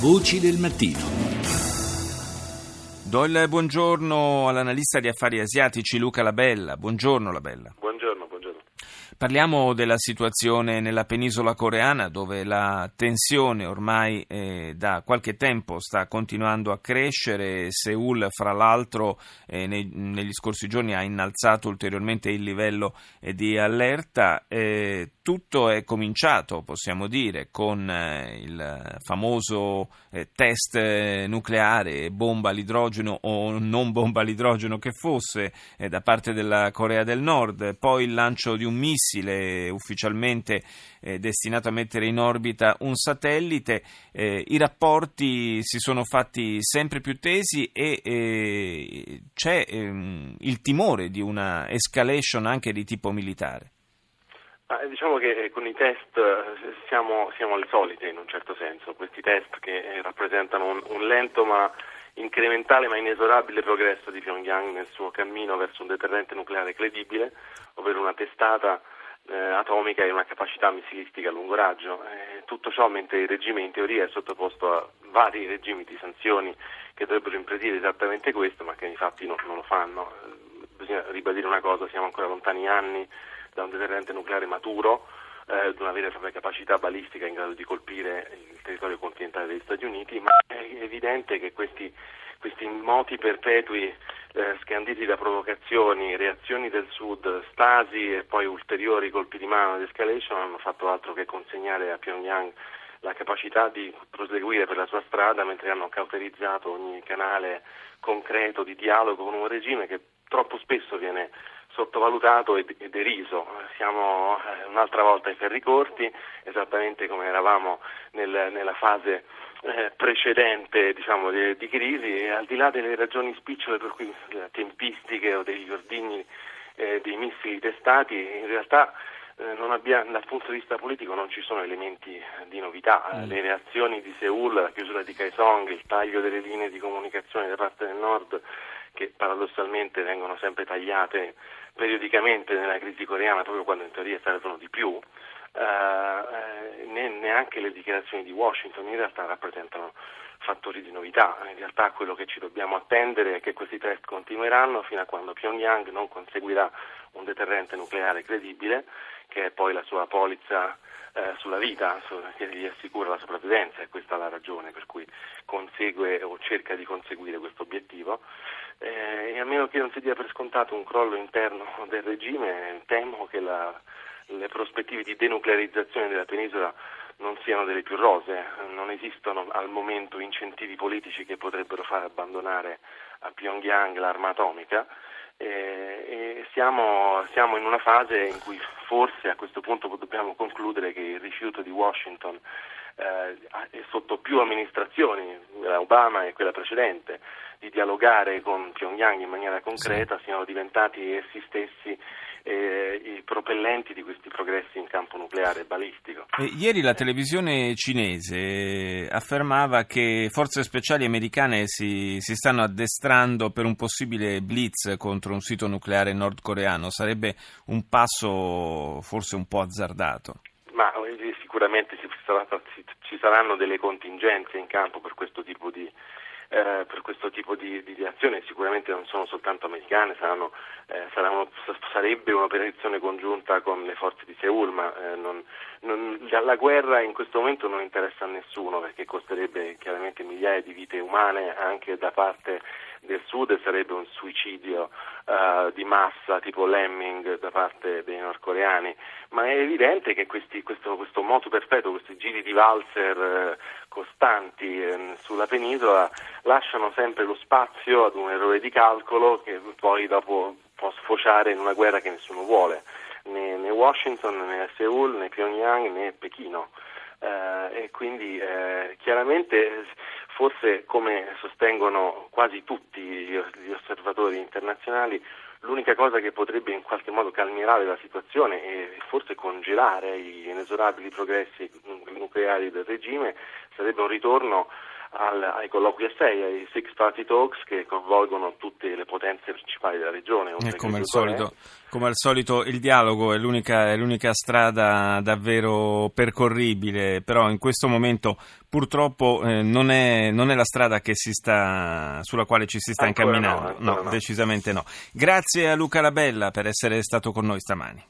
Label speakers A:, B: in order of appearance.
A: Voci del mattino.
B: Do il buongiorno all'analista di affari asiatici Luca Labella. Buongiorno Labella.
C: Buongiorno, buongiorno.
B: Parliamo della situazione nella penisola coreana dove la tensione ormai eh, da qualche tempo sta continuando a crescere. Seoul, fra l'altro, eh, nei, negli scorsi giorni ha innalzato ulteriormente il livello eh, di allerta. Eh, tutto è cominciato, possiamo dire, con eh, il famoso eh, test nucleare, bomba all'idrogeno o non bomba all'idrogeno che fosse, da parte della Corea del Nord, poi il lancio di un missile ufficialmente eh, destinato a mettere in orbita un satellite. Eh, I rapporti si sono fatti sempre più tesi e eh, c'è ehm, il timore di una escalation anche di tipo militare.
C: Ah, diciamo che eh, con i test eh, siamo, siamo, alle solite in un certo senso, questi test che eh, rappresentano un, un lento ma incrementale ma inesorabile progresso di Pyongyang nel suo cammino verso un deterrente nucleare credibile, ovvero una testata eh, atomica e una capacità missilistica a lungo raggio. Eh, tutto ciò mentre il regime in teoria è sottoposto a vari regimi di sanzioni che dovrebbero impedire esattamente questo, ma che infatti no, non lo fanno. Eh, bisogna ribadire una cosa, siamo ancora lontani anni da un deterrente nucleare maturo, eh, una vera e propria capacità balistica in grado di colpire il territorio continentale degli Stati Uniti, ma è evidente che questi, questi moti perpetui eh, scanditi da provocazioni, reazioni del Sud, stasi e poi ulteriori colpi di mano ed escalation hanno fatto altro che consegnare a Pyongyang la capacità di proseguire per la sua strada mentre hanno cauterizzato ogni canale concreto di dialogo con un regime che troppo spesso viene sottovalutato e, deriso. Siamo eh, un'altra volta ai ferri corti, esattamente come eravamo nel, nella fase eh, precedente diciamo, di, di, crisi e al di là delle ragioni spicciole per cui le tempistiche o degli ordini eh, dei missili testati, in realtà eh, abbiamo, dal punto di vista politico non ci sono elementi di novità. Mm. Le reazioni di Seoul, la chiusura di Kaesong, il taglio delle linee di comunicazione da parte del nord che paradossalmente vengono sempre tagliate periodicamente nella crisi coreana proprio quando in teoria servono di più, eh, eh, neanche le dichiarazioni di Washington in realtà rappresentano fattori di novità. In realtà quello che ci dobbiamo attendere è che questi test continueranno fino a quando Pyongyang non conseguirà un deterrente nucleare credibile, che è poi la sua polizza eh, sulla vita, su, che gli assicura la sopravvivenza, e questa è la ragione per cui consegue o cerca di conseguire questo obiettivo. Eh, e a meno che non si dia per scontato un crollo interno del regime, temo che la, le prospettive di denuclearizzazione della penisola non siano delle più rose, non esistono al momento incentivi politici che potrebbero far abbandonare a Pyongyang l'arma atomica e, siamo, siamo, in una fase in cui forse a questo punto dobbiamo concludere che il rifiuto di Washington eh, sotto più amministrazioni, quella Obama e quella precedente, di dialogare con Pyongyang in maniera concreta sì. siano diventati essi stessi eh, i propellenti di questi progressi in campo nucleare e balistico.
B: E ieri la televisione cinese affermava che forze speciali americane si, si, stanno addestrando per un possibile blitz contro un sito nucleare nordcoreano. Sarebbe un passo forse un po' azzardato.
C: Ma eh, sicuramente ci, sarà, ci saranno delle contingenze in campo per questo tipo di eh, per questo tipo di, di, azione, sicuramente non sono soltanto americane, saranno, eh, saranno, sarebbe un'operazione congiunta con le forze di Seoul, ma eh, non, non, la guerra in questo momento non interessa a nessuno perché costerebbe chiaramente migliaia di vite umane anche da parte del sud sarebbe un suicidio uh, di massa tipo Lemming da parte dei nordcoreani, ma è evidente che questi, questo, questo, moto perpetuo, questi giri di valzer uh, costanti uh, sulla penisola lasciano sempre lo spazio ad un errore di calcolo che poi dopo può sfociare in una guerra che nessuno vuole, né, né Washington, né Seoul, né Pyongyang, né Pechino. Eh, e quindi chiaramente forse come sostengono quasi tutti gli osservatori internazionali l'unica cosa che potrebbe in qualche modo calmierare la situazione e forse congelare gli inesorabili progressi nucleari del regime sarebbe un ritorno al, ai colloqui a 6, ai Six Party Talks che coinvolgono tutte le potenze principali della regione.
B: Come al, solito, come al, solito, il dialogo è l'unica, è l'unica, strada davvero percorribile, però in questo momento purtroppo eh, non, è, non, è, la strada sta, sulla quale ci si sta
C: ancora
B: incamminando,
C: no,
B: no, no, decisamente no. Grazie a Luca Labella per essere stato con noi stamani.